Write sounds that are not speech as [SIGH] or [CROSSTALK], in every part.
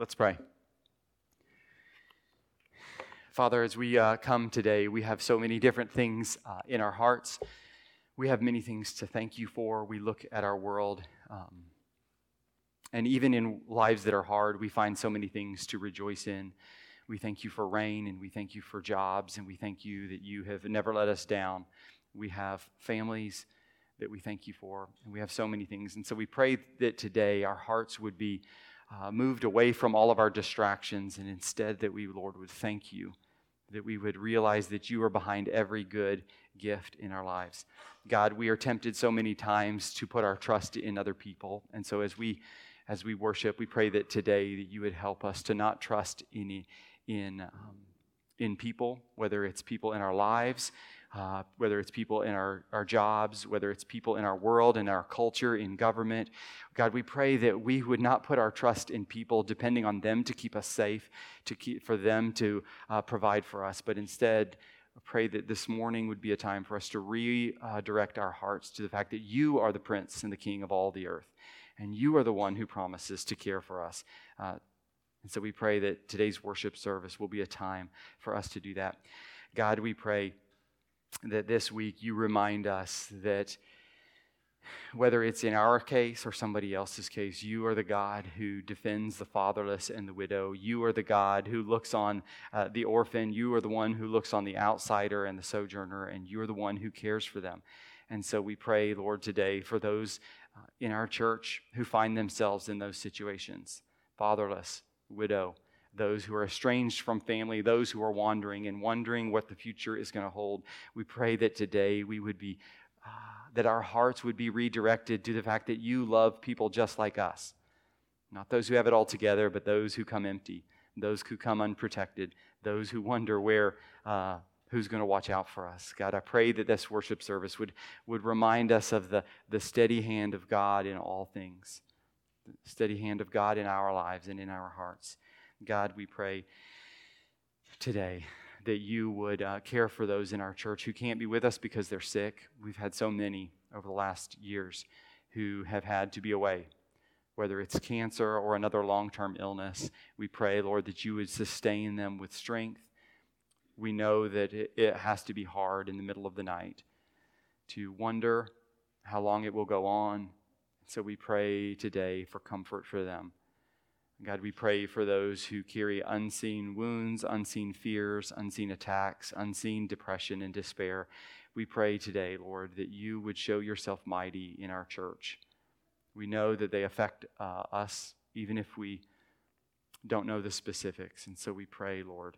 Let's pray. Father, as we uh, come today, we have so many different things uh, in our hearts. We have many things to thank you for. We look at our world, um, and even in lives that are hard, we find so many things to rejoice in. We thank you for rain, and we thank you for jobs, and we thank you that you have never let us down. We have families that we thank you for, and we have so many things. And so we pray that today our hearts would be uh, moved away from all of our distractions, and instead that we, Lord, would thank you, that we would realize that you are behind every good gift in our lives. God, we are tempted so many times to put our trust in other people, and so as we as we worship, we pray that today that you would help us to not trust in in um, in people, whether it's people in our lives, uh, whether it's people in our, our jobs, whether it's people in our world, in our culture, in government. God, we pray that we would not put our trust in people depending on them to keep us safe, to keep, for them to uh, provide for us, but instead, I pray that this morning would be a time for us to redirect our hearts to the fact that you are the Prince and the King of all the earth, and you are the one who promises to care for us. Uh, and so we pray that today's worship service will be a time for us to do that. God, we pray that this week you remind us that whether it's in our case or somebody else's case, you are the God who defends the fatherless and the widow. You are the God who looks on uh, the orphan. You are the one who looks on the outsider and the sojourner, and you are the one who cares for them. And so we pray, Lord, today for those uh, in our church who find themselves in those situations fatherless, widow, those who are estranged from family, those who are wandering and wondering what the future is going to hold. We pray that today we would be, uh, that our hearts would be redirected to the fact that you love people just like us. Not those who have it all together, but those who come empty, those who come unprotected, those who wonder where. Uh, who's going to watch out for us. God, I pray that this worship service would, would remind us of the, the steady hand of God in all things, the steady hand of God in our lives and in our hearts. God, we pray today that you would uh, care for those in our church who can't be with us because they're sick. We've had so many over the last years who have had to be away, whether it's cancer or another long term illness. We pray, Lord, that you would sustain them with strength. We know that it, it has to be hard in the middle of the night to wonder how long it will go on. So we pray today for comfort for them. God, we pray for those who carry unseen wounds, unseen fears, unseen attacks, unseen depression and despair. We pray today, Lord, that you would show yourself mighty in our church. We know that they affect uh, us, even if we don't know the specifics. And so we pray, Lord,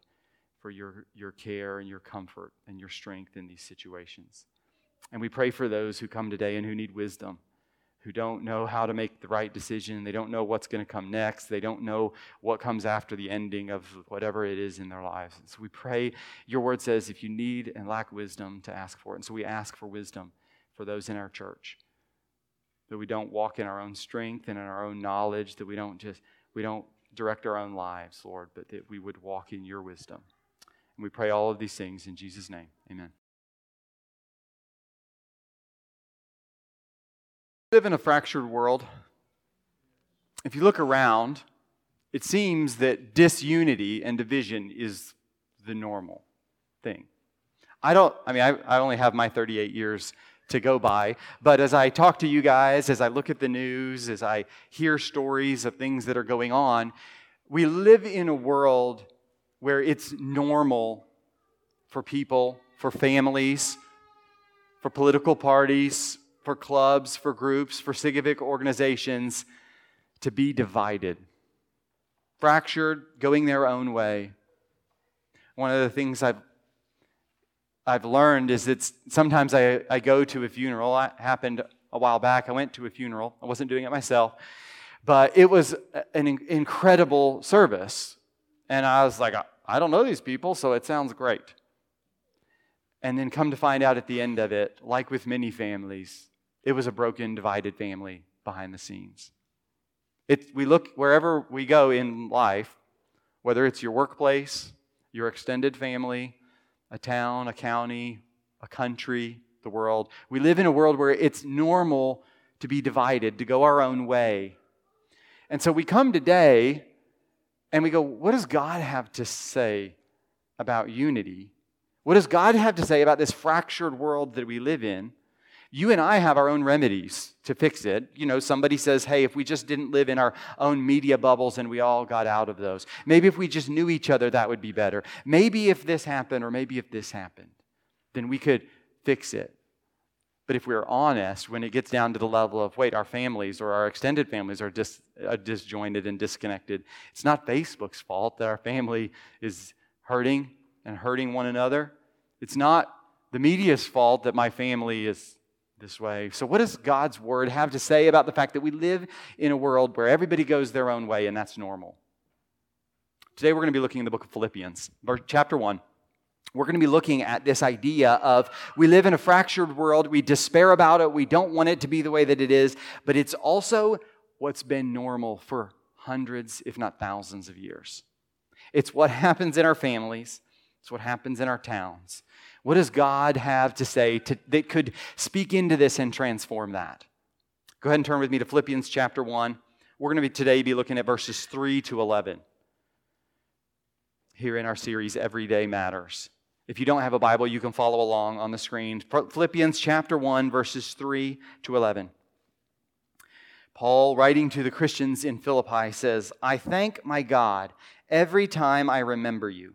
for your, your care and your comfort and your strength in these situations. And we pray for those who come today and who need wisdom who don't know how to make the right decision. They don't know what's going to come next. They don't know what comes after the ending of whatever it is in their lives. And so we pray, your word says, if you need and lack wisdom, to ask for it. And so we ask for wisdom for those in our church. That we don't walk in our own strength and in our own knowledge, that we don't just, we don't direct our own lives, Lord, but that we would walk in your wisdom. And we pray all of these things in Jesus' name. Amen. Live in a fractured world. If you look around, it seems that disunity and division is the normal thing. I don't, I mean, I, I only have my 38 years to go by, but as I talk to you guys, as I look at the news, as I hear stories of things that are going on, we live in a world where it's normal for people, for families, for political parties, for clubs, for groups, for civic organizations to be divided, fractured, going their own way. One of the things I've I've learned is that sometimes I, I go to a funeral. It happened a while back. I went to a funeral. I wasn't doing it myself, but it was an incredible service. And I was like, I don't know these people, so it sounds great. And then come to find out at the end of it, like with many families, it was a broken, divided family behind the scenes. It, we look wherever we go in life, whether it's your workplace, your extended family, a town, a county, a country, the world. We live in a world where it's normal to be divided, to go our own way. And so we come today and we go, what does God have to say about unity? What does God have to say about this fractured world that we live in? You and I have our own remedies to fix it. You know, somebody says, hey, if we just didn't live in our own media bubbles and we all got out of those, maybe if we just knew each other, that would be better. Maybe if this happened, or maybe if this happened, then we could fix it. But if we're honest, when it gets down to the level of, wait, our families or our extended families are dis, uh, disjointed and disconnected, it's not Facebook's fault that our family is hurting and hurting one another. It's not the media's fault that my family is this way. So, what does God's word have to say about the fact that we live in a world where everybody goes their own way and that's normal? Today, we're going to be looking in the book of Philippians, chapter 1 we're going to be looking at this idea of we live in a fractured world, we despair about it, we don't want it to be the way that it is, but it's also what's been normal for hundreds, if not thousands of years. It's what [LAUGHS] happens in our families, it's what happens in our towns. What does God have to say to, that could speak into this and transform that? Go ahead and turn with me to Philippians chapter 1. We're going to be today be looking at verses 3 to 11 here in our series Everyday Matters. If you don't have a Bible, you can follow along on the screen. Philippians chapter 1, verses 3 to 11. Paul, writing to the Christians in Philippi, says, I thank my God every time I remember you.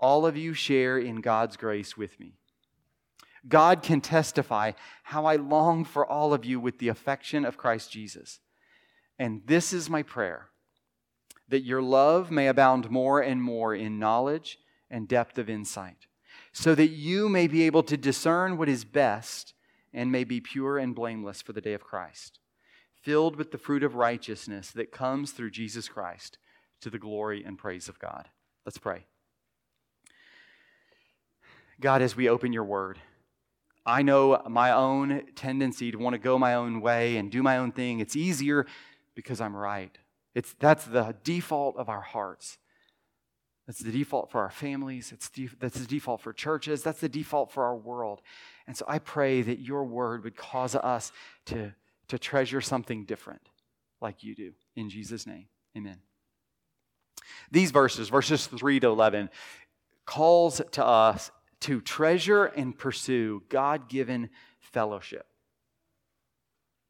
all of you share in God's grace with me. God can testify how I long for all of you with the affection of Christ Jesus. And this is my prayer that your love may abound more and more in knowledge and depth of insight so that you may be able to discern what is best and may be pure and blameless for the day of Christ, filled with the fruit of righteousness that comes through Jesus Christ to the glory and praise of God. Let's pray. God, as we open your word, I know my own tendency to want to go my own way and do my own thing. It's easier because I'm right. It's, that's the default of our hearts. That's the default for our families. It's that's the default for churches. That's the default for our world. And so I pray that your word would cause us to, to treasure something different like you do. In Jesus' name, amen. These verses, verses 3 to 11, calls to us to treasure and pursue God given fellowship.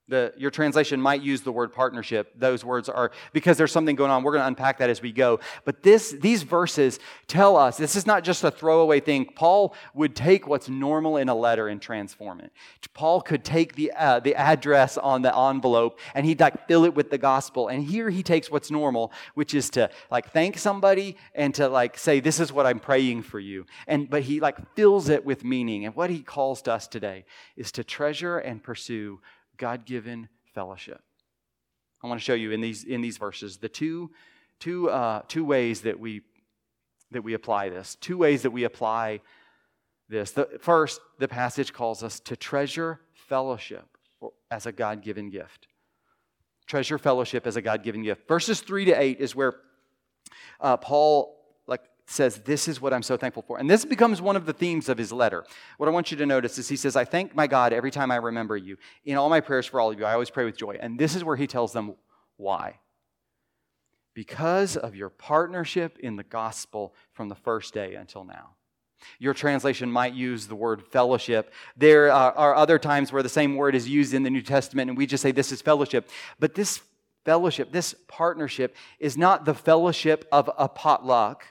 The, your translation might use the word partnership. Those words are because there's something going on. We're going to unpack that as we go. But this, these verses tell us this is not just a throwaway thing. Paul would take what's normal in a letter and transform it. Paul could take the, uh, the address on the envelope and he'd like fill it with the gospel. And here he takes what's normal, which is to like thank somebody and to like say, this is what I'm praying for you. And, but he like fills it with meaning. And what he calls to us today is to treasure and pursue God given fellowship. I want to show you in these, in these verses the two, two, uh, two ways that we, that we apply this, two ways that we apply this. The, first, the passage calls us to treasure fellowship as a God given gift. Treasure fellowship as a God given gift. Verses 3 to 8 is where uh, Paul says, This is what I'm so thankful for. And this becomes one of the themes of his letter. What I want you to notice is he says, I thank my God every time I remember you. In all my prayers for all of you, I always pray with joy. And this is where he tells them why. Because of your partnership in the gospel from the first day until now. Your translation might use the word fellowship. There uh, are other times where the same word is used in the New Testament, and we just say this is fellowship. But this fellowship, this partnership, is not the fellowship of a potluck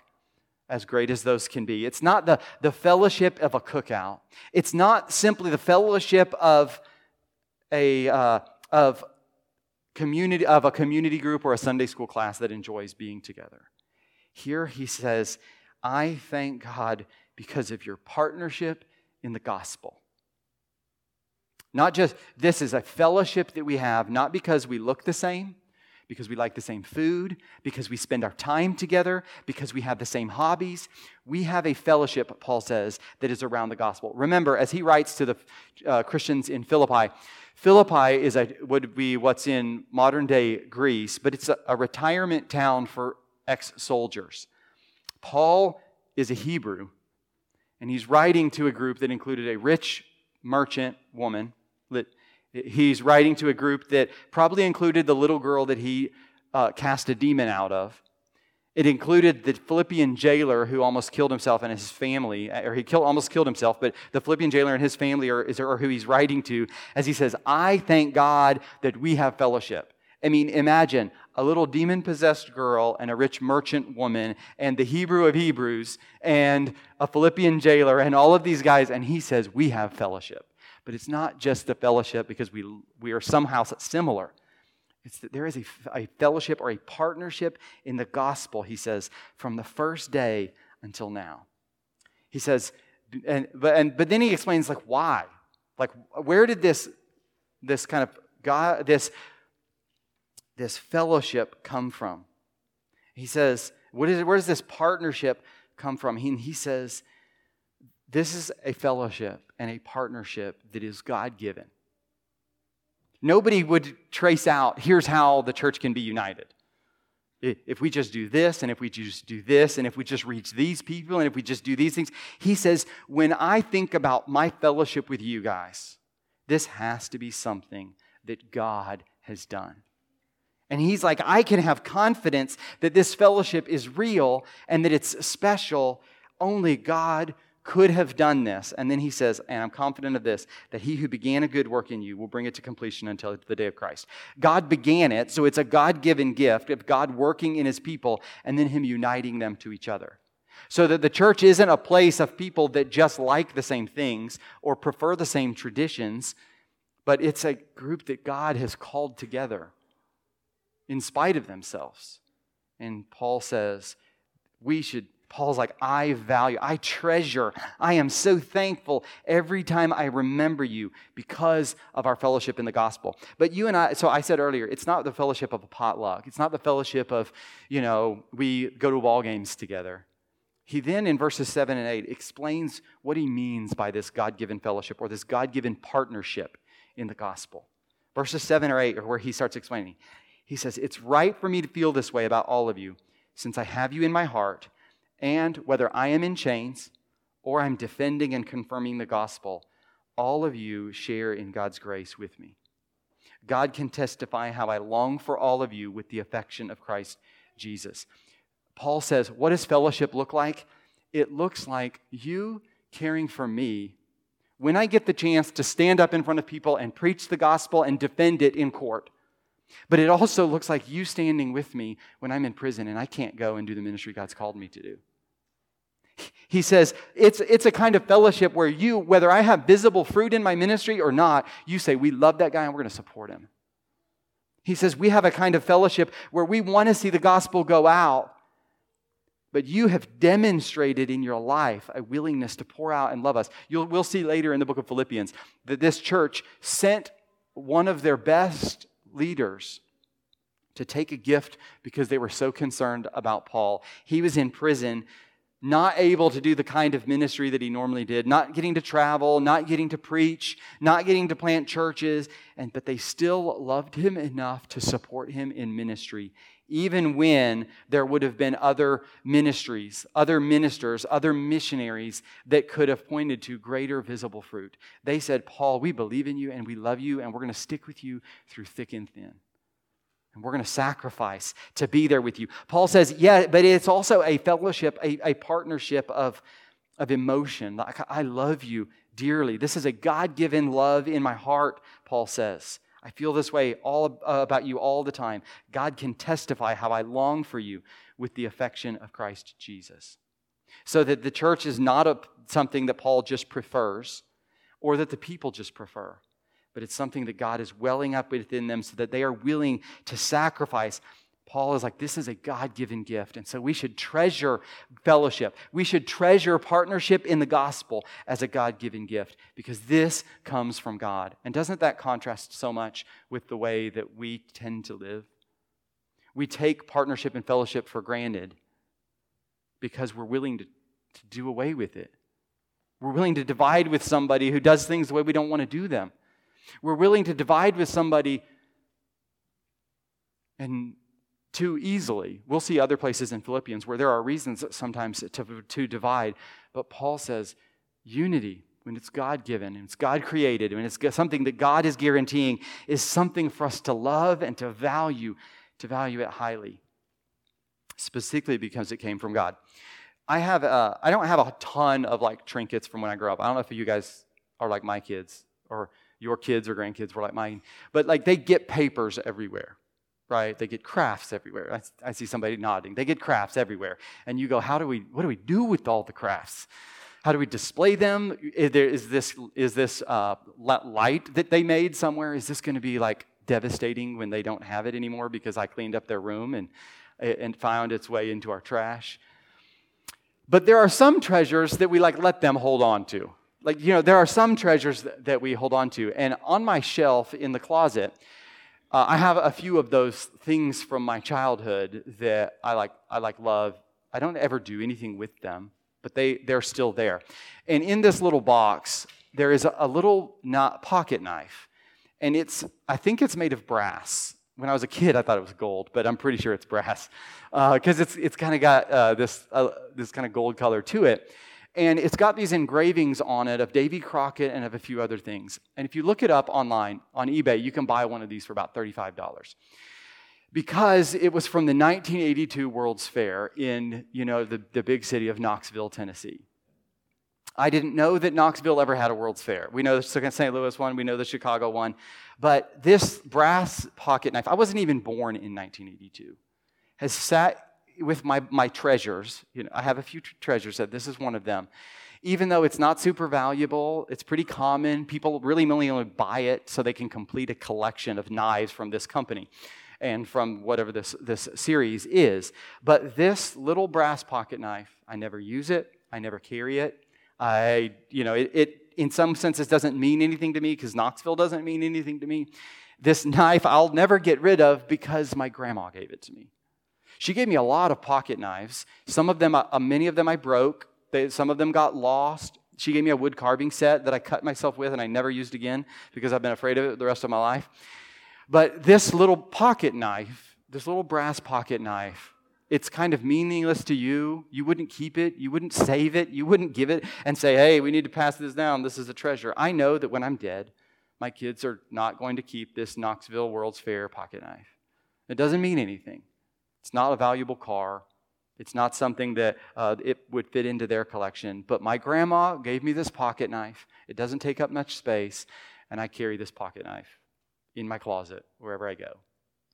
as great as those can be. It's not the, the fellowship of a cookout. It's not simply the fellowship of a uh, of community of a community group or a Sunday school class that enjoys being together. Here he says, I thank God because of your partnership in the gospel. Not just this is a fellowship that we have, not because we look the same, because we like the same food, because we spend our time together, because we have the same hobbies. We have a fellowship, Paul says, that is around the gospel. Remember, as he writes to the uh, Christians in Philippi, Philippi is a, would be what's in modern day Greece, but it's a, a retirement town for ex soldiers. Paul is a Hebrew, and he's writing to a group that included a rich merchant woman He's writing to a group that probably included the little girl that he uh, cast a demon out of. It included the Philippian jailer who almost killed himself and his family, or he killed, almost killed himself, but the Philippian jailer and his family are, are who he's writing to as he says, I thank God that we have fellowship. I mean, imagine a little demon possessed girl and a rich merchant woman and the Hebrew of Hebrews and a Philippian jailer and all of these guys, and he says, We have fellowship. But it's not just the fellowship because we, we are somehow similar. It's that there is a, a fellowship or a partnership in the gospel, he says, from the first day until now. He says, and, but, and, but then he explains, like, why? Like, where did this, this kind of God, this, this fellowship come from? He says, what is, where does this partnership come from? He, he says, this is a fellowship and a partnership that is God given. Nobody would trace out here's how the church can be united. If we just do this, and if we just do this, and if we just reach these people, and if we just do these things, he says, when I think about my fellowship with you guys, this has to be something that God has done. And he's like, I can have confidence that this fellowship is real and that it's special. Only God could have done this. And then he says, and I'm confident of this, that he who began a good work in you will bring it to completion until the day of Christ. God began it, so it's a God given gift of God working in his people and then him uniting them to each other. So that the church isn't a place of people that just like the same things or prefer the same traditions, but it's a group that God has called together in spite of themselves. And Paul says, we should Paul's like, I value, I treasure, I am so thankful every time I remember you because of our fellowship in the gospel. But you and I, so I said earlier, it's not the fellowship of a potluck. It's not the fellowship of, you know, we go to ball games together. He then, in verses 7 and 8, explains what he means by this God given fellowship or this God given partnership in the gospel. Verses 7 or 8 are where he starts explaining. He says, It's right for me to feel this way about all of you, since I have you in my heart and whether I am in chains or I'm defending and confirming the gospel, all of you share in God's grace with me. God can testify how I long for all of you with the affection of Christ Jesus. Paul says, What does fellowship look like? It looks like you caring for me when I get the chance to stand up in front of people and preach the gospel and defend it in court. But it also looks like you standing with me when I'm in prison and I can't go and do the ministry God's called me to do. He says, it's, it's a kind of fellowship where you, whether I have visible fruit in my ministry or not, you say, We love that guy and we're going to support him. He says, We have a kind of fellowship where we want to see the gospel go out, but you have demonstrated in your life a willingness to pour out and love us. You'll, we'll see later in the book of Philippians that this church sent one of their best leaders to take a gift because they were so concerned about Paul. He was in prison not able to do the kind of ministry that he normally did, not getting to travel, not getting to preach, not getting to plant churches, and but they still loved him enough to support him in ministry, even when there would have been other ministries, other ministers, other missionaries that could have pointed to greater visible fruit. They said, Paul, we believe in you and we love you, and we're going to stick with you through thick and thin. And we're going to sacrifice to be there with you. Paul says, yeah, but it's also a fellowship, a, a partnership of, of emotion. Like, I love you dearly. This is a God given love in my heart, Paul says. I feel this way all uh, about you all the time. God can testify how I long for you with the affection of Christ Jesus. So that the church is not a, something that Paul just prefers or that the people just prefer but it's something that God is welling up within them so that they are willing to sacrifice. Paul is like, this is a God given gift. And so we should treasure fellowship. We should treasure partnership in the gospel as a God given gift because this comes from God. And doesn't that contrast so much with the way that we tend to live? We take partnership and fellowship for granted because we're willing to, to do away with it. We're willing to divide with somebody who does things the way we don't want to do them. We're willing to divide with somebody and too easily. We'll see other places in Philippians where there are reasons sometimes to, to divide. But Paul says unity, when it's God given and it's God created, when it's something that God is guaranteeing, is something for us to love and to value, to value it highly, specifically because it came from God. I have uh, I don't have a ton of like trinkets from when I grew up. I don't know if you guys are like my kids or your kids or grandkids were like mine, but like they get papers everywhere right? They get crafts everywhere. I, I, see somebody nodding. They get crafts everywhere. And you go, how do we, what do we do with all the crafts? How do we display them? Is, there, is this, is this uh, light that they made somewhere? Is this going to be like devastating when they don't have it anymore because I cleaned up their room and, and found its way into our trash? But there are some treasures that we like let them hold on to. Like, you know, there are some treasures that, that we hold on to. And on my shelf in the closet, uh, I have a few of those things from my childhood that I like, I like love. I don't ever do anything with them, but they, they're still there. And in this little box, there is a, a little not, pocket knife. And it's, I think it's made of brass. When I was a kid, I thought it was gold, but I'm pretty sure it's brass because uh, it's, it's kind of got uh, this, uh, this kind of gold color to it. And it's got these engravings on it of Davy Crockett and of a few other things. And if you look it up online on eBay, you can buy one of these for about $35 because it was from the 1982 World's Fair in, you know, the, the big city of Knoxville, Tennessee. I didn't know that Knoxville ever had a World's Fair. We know the St. Louis one, we know the Chicago one, but this brass pocket knife, I wasn't even born in 1982, has sat with my, my treasures, you know, I have a few treasures that this is one of them. Even though it's not super valuable, it's pretty common. People really only, only buy it so they can complete a collection of knives from this company and from whatever this, this series is. But this little brass pocket knife, I never use it, I never carry it. I, you know, it, it in some senses doesn't mean anything to me because Knoxville doesn't mean anything to me. This knife I'll never get rid of because my grandma gave it to me. She gave me a lot of pocket knives. Some of them, uh, many of them I broke. They, some of them got lost. She gave me a wood carving set that I cut myself with and I never used again because I've been afraid of it the rest of my life. But this little pocket knife, this little brass pocket knife, it's kind of meaningless to you. You wouldn't keep it. You wouldn't save it. You wouldn't give it and say, hey, we need to pass this down. This is a treasure. I know that when I'm dead, my kids are not going to keep this Knoxville World's Fair pocket knife. It doesn't mean anything. It's not a valuable car. It's not something that uh, it would fit into their collection. But my grandma gave me this pocket knife. It doesn't take up much space, and I carry this pocket knife in my closet wherever I go.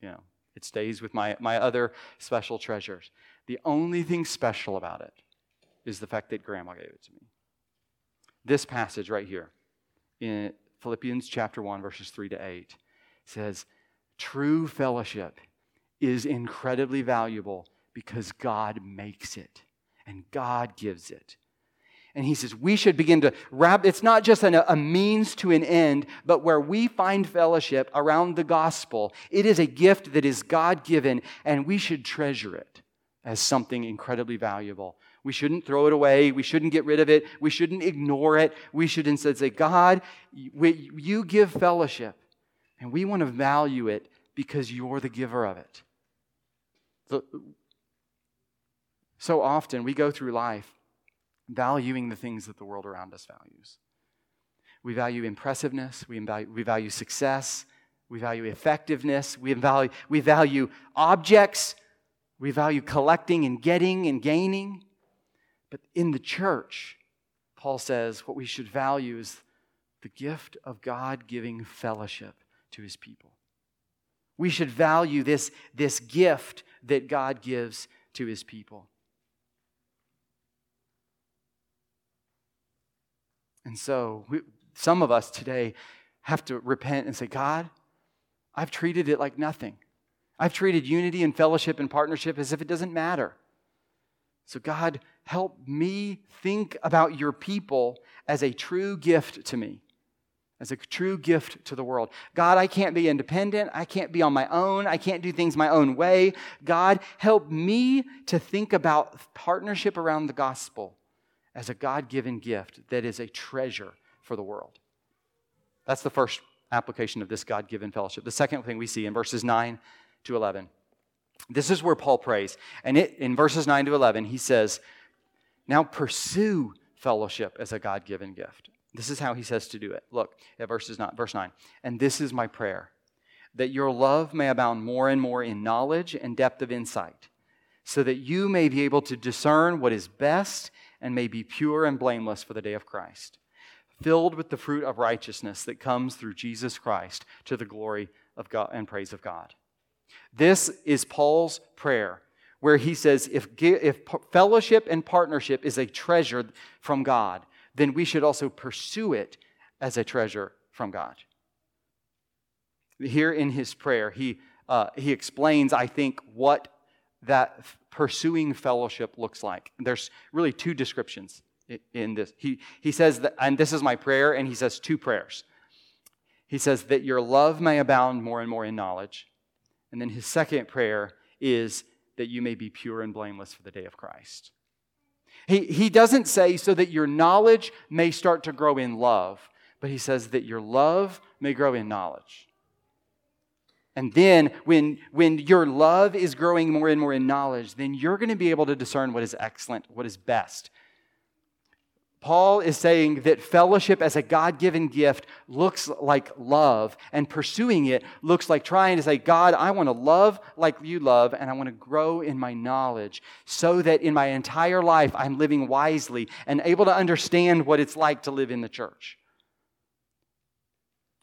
You know, it stays with my, my other special treasures. The only thing special about it is the fact that grandma gave it to me. This passage right here in Philippians chapter 1, verses 3 to 8 says, True fellowship is incredibly valuable because God makes it and God gives it. And he says we should begin to wrap, it's not just an, a means to an end, but where we find fellowship around the gospel, it is a gift that is God given, and we should treasure it as something incredibly valuable. We shouldn't throw it away. We shouldn't get rid of it. We shouldn't ignore it. We should instead say, God, you give fellowship, and we want to value it because you're the giver of it. So often we go through life valuing the things that the world around us values. We value impressiveness, we value, we value success, we value effectiveness, we value, we value objects, we value collecting and getting and gaining. But in the church, Paul says what we should value is the gift of God giving fellowship to his people. We should value this, this gift that God gives to his people. And so, we, some of us today have to repent and say, God, I've treated it like nothing. I've treated unity and fellowship and partnership as if it doesn't matter. So, God, help me think about your people as a true gift to me as a true gift to the world. God, I can't be independent. I can't be on my own. I can't do things my own way. God, help me to think about partnership around the gospel as a God given gift that is a treasure for the world. That's the first application of this God given fellowship. The second thing we see in verses 9 to 11. This is where Paul prays. And it, in verses 9 to 11, he says, Now pursue fellowship as a God given gift. This is how he says to do it. Look at verses nine, verse 9. And this is my prayer that your love may abound more and more in knowledge and depth of insight, so that you may be able to discern what is best and may be pure and blameless for the day of Christ, filled with the fruit of righteousness that comes through Jesus Christ to the glory of God and praise of God. This is Paul's prayer, where he says if, if fellowship and partnership is a treasure from God, then we should also pursue it as a treasure from God. Here in his prayer, he, uh, he explains, I think, what that pursuing fellowship looks like. There's really two descriptions in this. He, he says, that, and this is my prayer, and he says two prayers. He says that your love may abound more and more in knowledge. And then his second prayer is that you may be pure and blameless for the day of Christ. He, he doesn't say so that your knowledge may start to grow in love, but he says that your love may grow in knowledge. And then when, when your love is growing more and more in knowledge, then you're going to be able to discern what is excellent, what is best. Paul is saying that fellowship as a God given gift looks like love, and pursuing it looks like trying to say, God, I want to love like you love, and I want to grow in my knowledge so that in my entire life I'm living wisely and able to understand what it's like to live in the church.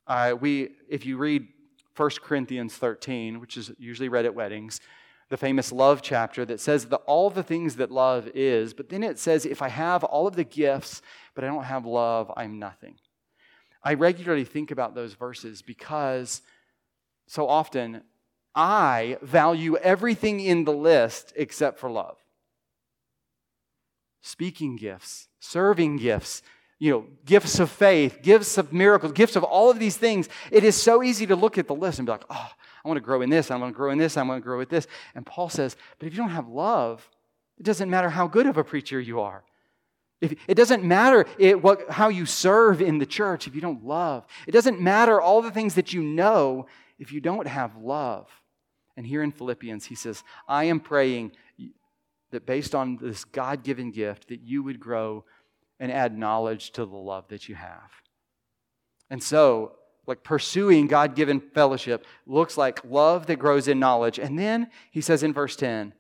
Uh, we, if you read 1 Corinthians 13, which is usually read at weddings, the famous love chapter that says that all the things that love is, but then it says, if I have all of the gifts, but I don't have love, I'm nothing. I regularly think about those verses because so often I value everything in the list except for love. Speaking gifts, serving gifts, you know, gifts of faith, gifts of miracles, gifts of all of these things. It is so easy to look at the list and be like, oh, I want to grow in this, I want to grow in this, I want to grow with this. And Paul says, but if you don't have love, it doesn't matter how good of a preacher you are. If, it doesn't matter it, what, how you serve in the church if you don't love. It doesn't matter all the things that you know if you don't have love. And here in Philippians, he says, I am praying that based on this God given gift, that you would grow and add knowledge to the love that you have. And so, like pursuing God given fellowship looks like love that grows in knowledge. And then he says in verse 10,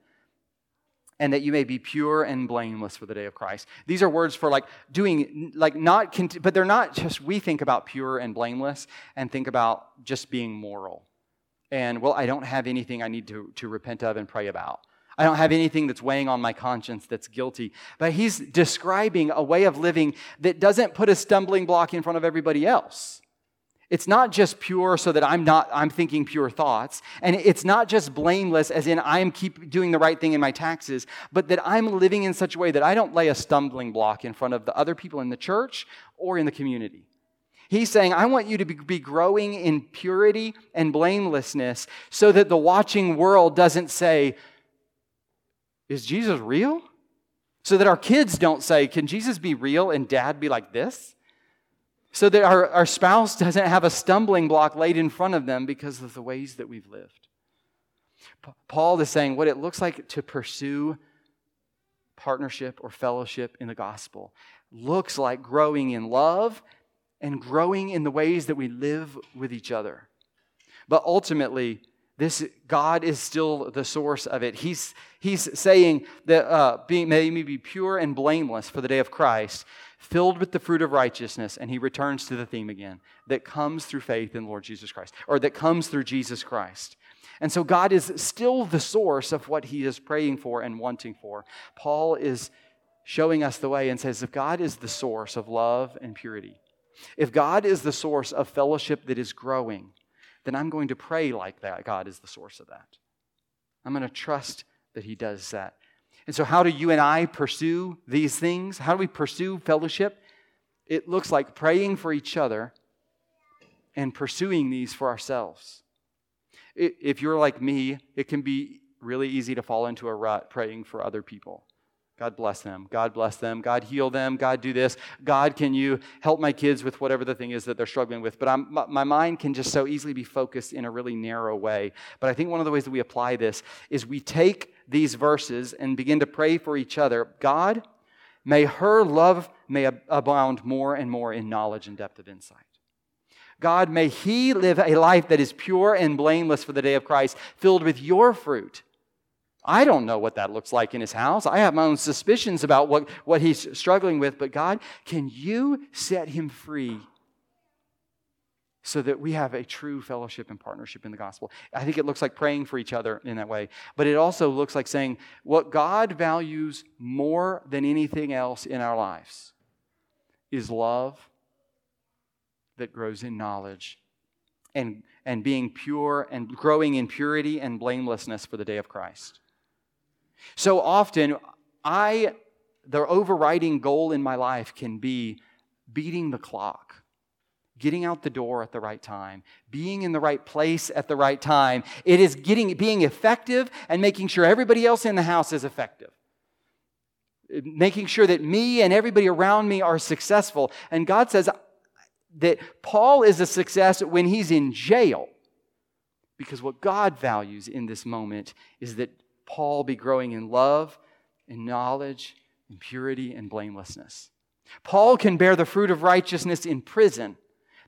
and that you may be pure and blameless for the day of Christ. These are words for like doing, like not, but they're not just, we think about pure and blameless and think about just being moral. And well, I don't have anything I need to, to repent of and pray about. I don't have anything that's weighing on my conscience that's guilty. But he's describing a way of living that doesn't put a stumbling block in front of everybody else. It's not just pure so that I'm not I'm thinking pure thoughts, and it's not just blameless as in I'm keep doing the right thing in my taxes, but that I'm living in such a way that I don't lay a stumbling block in front of the other people in the church or in the community. He's saying, I want you to be growing in purity and blamelessness so that the watching world doesn't say, Is Jesus real? So that our kids don't say, Can Jesus be real and dad be like this? So that our, our spouse [LAUGHS] doesn't have a stumbling block laid in front of them because of the ways that we've lived. Paul is saying what it looks like to pursue partnership or fellowship in the gospel looks like growing in love and growing in the ways that we live with each other. But ultimately, this God is still the source of it. He's, he's saying that uh, being, may we be pure and blameless for the day of Christ, filled with the fruit of righteousness, and he returns to the theme again that comes through faith in Lord Jesus Christ, or that comes through Jesus Christ. And so God is still the source of what he is praying for and wanting for. Paul is showing us the way and says if God is the source of love and purity, if God is the source of fellowship that is growing, then I'm going to pray like that. God is the source of that. I'm going to trust that he does that. And so, how do you and I pursue these things? How do we pursue fellowship? It looks like praying for each other and pursuing these for ourselves. If you're like me, it can be really easy to fall into a rut praying for other people. God bless them. God bless them. God heal them. God do this. God, can you help my kids with whatever the thing is that they're struggling with? But I'm, my mind can just so easily be focused in a really narrow way. But I think one of the ways that we apply this is we take these verses and begin to pray for each other. God, may her love may abound more and more in knowledge and depth of insight. God, may he live a life that is pure and blameless for the day of Christ, filled with your fruit I don't know what that looks like in his house. I have my own suspicions about what, what he's struggling with, but God, can you set him free so that we have a true fellowship and partnership in the gospel? I think it looks like praying for each other in that way, but it also looks like saying what God values more than anything else in our lives is love that grows in knowledge and, and being pure and growing in purity and blamelessness for the day of Christ. So often, I, the overriding goal in my life can be beating the clock, getting out the door at the right time, being in the right place at the right time. It is getting, being effective and making sure everybody else in the house is effective. Making sure that me and everybody around me are successful. And God says that Paul is a success when he's in jail. Because what God values in this moment is that Paul be growing in love and knowledge and purity and blamelessness. Paul can bear the fruit of righteousness in prison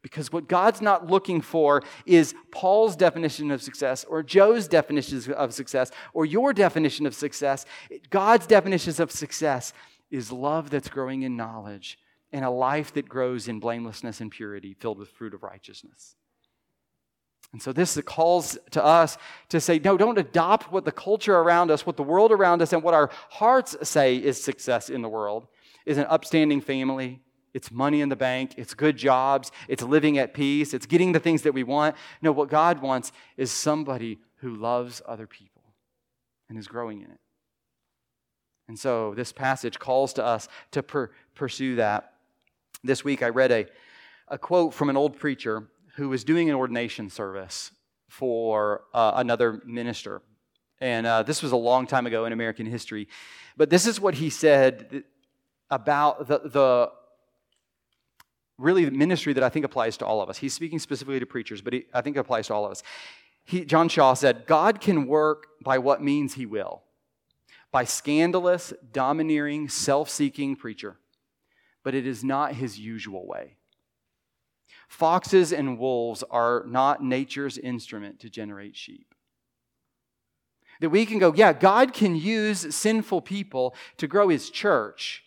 because what God's not looking for is Paul's definition of success or Joe's definition of success or your definition of success. God's definitions of success is love that's growing in knowledge and a life that grows in blamelessness and purity filled with fruit of righteousness. And so this calls to us to say, no, don't adopt what the culture around us, what the world around us, and what our hearts say is success in the world is an upstanding family. It's money in the bank. It's good jobs. It's living at peace. It's getting the things that we want. No, what God wants is somebody who loves other people and is growing in it. And so this passage calls to us to per- pursue that. This week I read a, a quote from an old preacher who was doing an ordination service for uh, another minister. And uh, this was a long time ago in American history. But this is what he said about the, the really the ministry that I think applies to all of us. He's speaking specifically to preachers, but he, I think it applies to all of us. He, John Shaw said, God can work by what means he will by scandalous, domineering, self seeking preacher, but it is not his usual way. Foxes and wolves are not nature's instrument to generate sheep. That we can go, yeah, God can use sinful people to grow his church,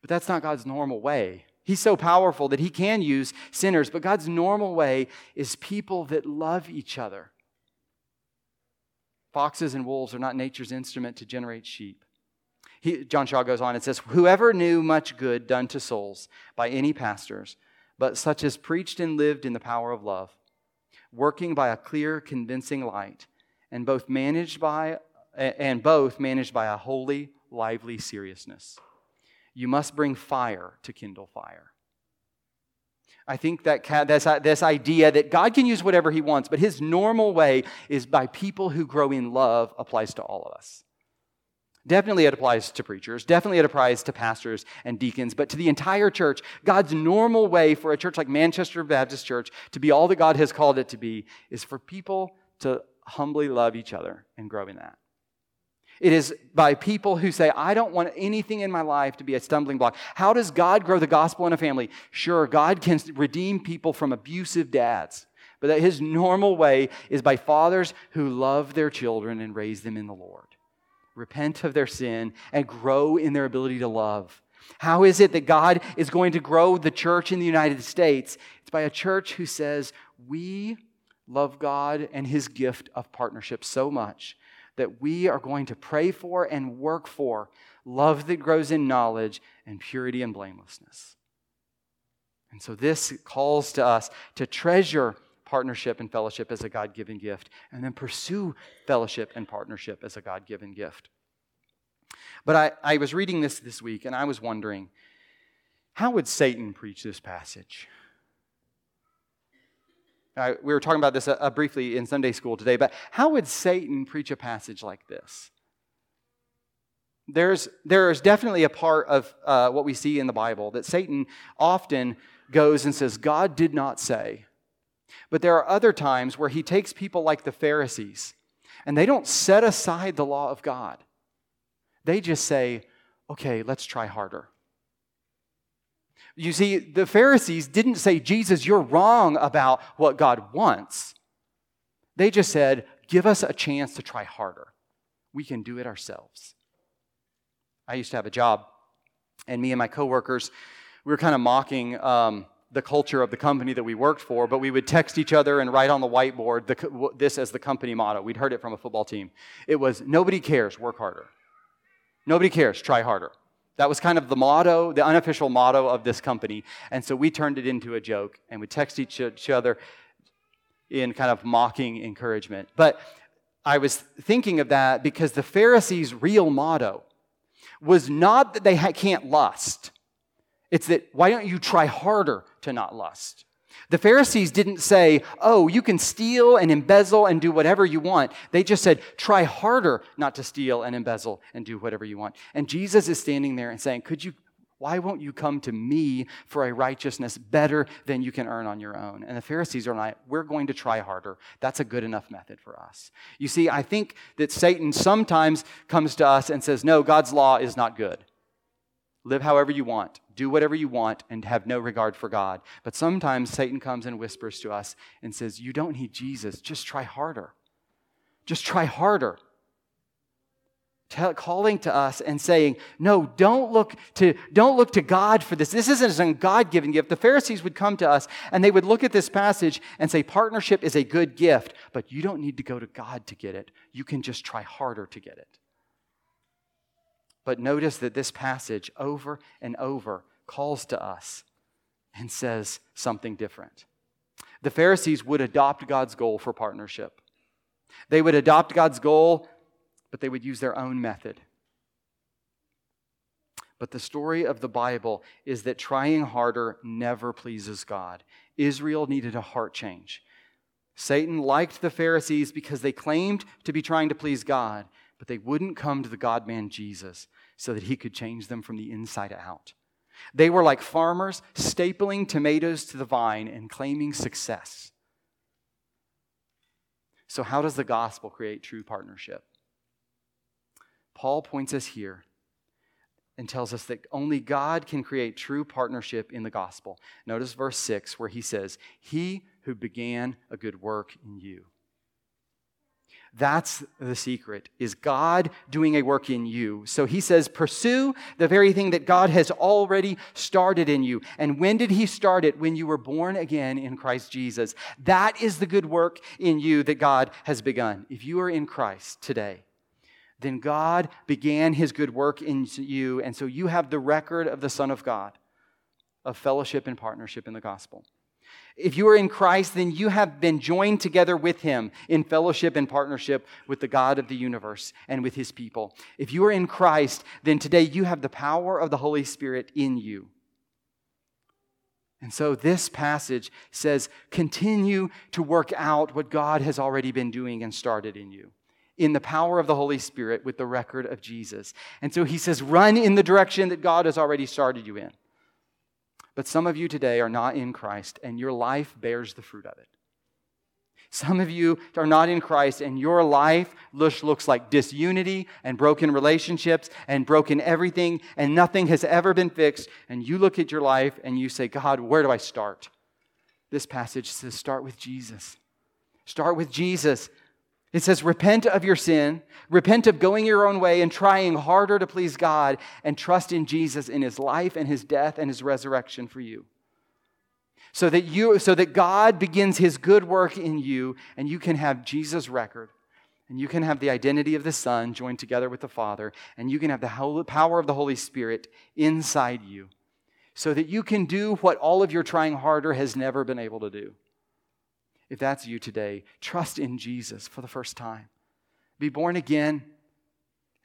but that's not God's normal way. He's so powerful that he can use sinners, but God's normal way is people that love each other. Foxes and wolves are not nature's instrument to generate sheep. He, John Shaw goes on and says, Whoever knew much good done to souls by any pastors but such as preached and lived in the power of love, working by a clear, convincing light, and both managed by and both managed by a holy, lively seriousness. You must bring fire to kindle fire. I think that this, uh, this idea that God can use whatever He wants, but His normal way is by people who grow in love applies to all of us. Definitely it applies to preachers. Definitely it applies to pastors and deacons, but to the entire church, God's normal way for a church like Manchester Baptist Church to be all that God has called it to be is for people to humbly love each other and grow in that. It is by people who say, I don't want anything in my life to be a stumbling block. How does God grow the gospel in a family? Sure, God can redeem people from abusive dads, but that his normal way is by fathers who love their children and raise them in the Lord repent of their sin, and grow in their ability to love. How is it that God is going to grow the church in the United States? It's by a church who says, We love God and his gift of partnership so much that we are going to pray for and work for love that grows in knowledge and purity and blamelessness. And so this calls to us to treasure partnership and fellowship as a God given gift, and then pursue fellowship and partnership as a God given gift. But I, I was reading this this week and I was wondering how would Satan preach this passage? Uh, we were talking about this uh, briefly in Sunday school today, but how would Satan preach a passage like this? There's, there is definitely a part of uh, what we see in the Bible that Satan often goes and says, God did not say. But there are other times where he takes people like the Pharisees and they don't set aside the law of God. They just say, okay, let's try harder. You see, the Pharisees didn't say, Jesus, you're wrong about what God wants. They just said, give us a chance to try harder. We can do it ourselves. I used to have a job, and me and my coworkers, we were kind of mocking um, the culture of the company that we worked for, but we would text each other and write on the whiteboard the, this as the company motto. We'd heard it from a football team. It was, nobody cares, work harder. Nobody cares, try harder. That was kind of the motto, the unofficial motto of this company. And so we turned it into a joke and we text each, each other in kind of mocking encouragement. But I was thinking of that because the Pharisees' real motto was not that they ha- can't lust, it's that why don't you try harder to not lust? The Pharisees didn't say, oh, you can steal and embezzle and do whatever you want. They just said, try harder not to steal and embezzle and do whatever you want. And Jesus is standing there and saying, could you, why won't you come to me for a righteousness better than you can earn on your own? And the Pharisees are like, we're going to try harder. That's a good enough method for us. You see, I think that Satan sometimes comes to us and says, no, God's law is not good. Live however you want, do whatever you want, and have no regard for God. But sometimes Satan comes and whispers to us and says, You don't need Jesus, just try harder. Just try harder. Tell, calling to us and saying, No, don't look, to, don't look to God for this. This isn't a God given gift. The Pharisees would come to us and they would look at this passage and say, Partnership is a good gift, but you don't need to go to God to get it. You can just try harder to get it. But notice that this passage over and over calls to us and says something different. The Pharisees would adopt God's goal for partnership. They would adopt God's goal, but they would use their own method. But the story of the Bible is that trying harder never pleases God. Israel needed a heart change. Satan liked the Pharisees because they claimed to be trying to please God, but they wouldn't come to the God man Jesus so that he could change them from the inside out. They were like farmers stapling tomatoes to the vine and claiming success. So, how does the gospel create true partnership? Paul points us here and tells us that only God can create true partnership in the gospel. Notice verse 6 where he says, He who began a good work in you that's the secret, is God doing a work in you. So he says, pursue the very thing that God has already started in you. And when did he start it? When you were born again in Christ Jesus. That is the good work in you that God has begun. If you are in Christ today, then God began his good work in you. And so you have the record of the Son of God, of fellowship and partnership in the gospel. If you are in Christ, then you have been joined together with him in fellowship and partnership with the God of the universe and with his people. If you are in Christ, then today you have the power of the Holy Spirit in you. And so this passage says, continue to work out what God has already been doing and started in you in the power of the Holy Spirit with the record of Jesus. And so he says, run in the direction that God has already started you in. But some of you today are not in Christ, and your life bears the fruit of it. Some of you are not in Christ, and your life looks like disunity and broken relationships and broken everything, and nothing has ever been fixed. And you look at your life and you say, God, where do I start? This passage says, start with Jesus. Start with Jesus. It says, repent of your sin, repent of going your own way and trying harder to please God, and trust in Jesus in his life and his death and his resurrection for you. So that, you, so that God begins his good work in you, and you can have Jesus' record, and you can have the identity of the Son joined together with the Father, and you can have the power of the Holy Spirit inside you, so that you can do what all of your trying harder has never been able to do. If that's you today, trust in Jesus for the first time. Be born again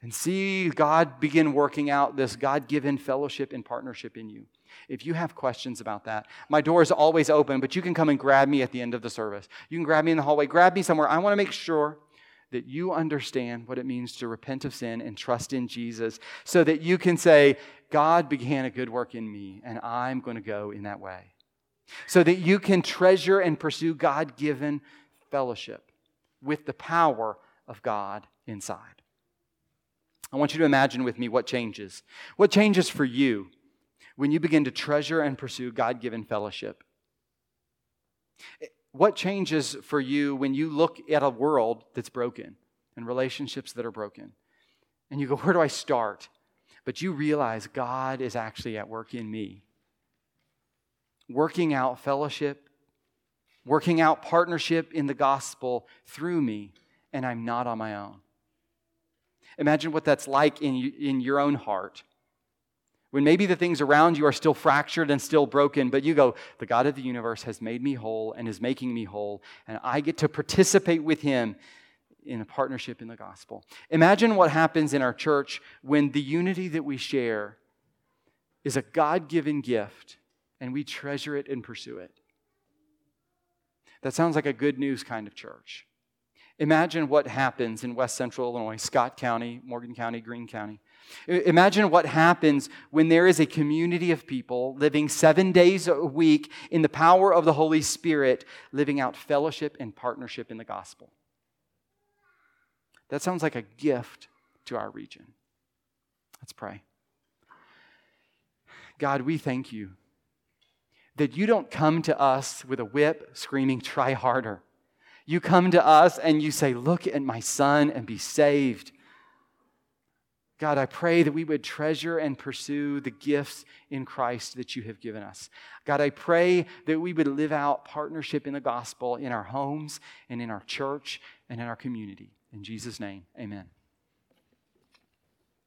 and see God begin working out this God given fellowship and partnership in you. If you have questions about that, my door is always open, but you can come and grab me at the end of the service. You can grab me in the hallway, grab me somewhere. I want to make sure that you understand what it means to repent of sin and trust in Jesus so that you can say, God began a good work in me, and I'm going to go in that way. So that you can treasure and pursue God given fellowship with the power of God inside. I want you to imagine with me what changes. What changes for you when you begin to treasure and pursue God given fellowship? What changes for you when you look at a world that's broken and relationships that are broken? And you go, Where do I start? But you realize God is actually at work in me, working out fellowship, working out partnership in the gospel through me, and I'm not on my own. Imagine what that's like in, in your own heart when maybe the things around you are still fractured and still broken, but you go, The God of the universe has made me whole and is making me whole, and I get to participate with Him in a partnership in the gospel. Imagine what happens in our church when the unity that we share is a God given gift and we treasure it and pursue it. That sounds like a good news kind of church. Imagine what happens in West Central Illinois, Scott County, Morgan County, Greene County Imagine what happens when there is a community of people living seven days a week in the power of the Holy Spirit, living out fellowship and partnership in the gospel. That sounds like a gift to our region. Let's pray. God, we thank you that you don't come to us with a whip screaming, try harder. You come to us and you say, Look at my son and be saved. God, I pray that we would treasure and pursue the gifts in Christ that you have given us. God, I pray that we would live out partnership in the gospel in our homes and in our church and in our community. In Jesus' name, amen.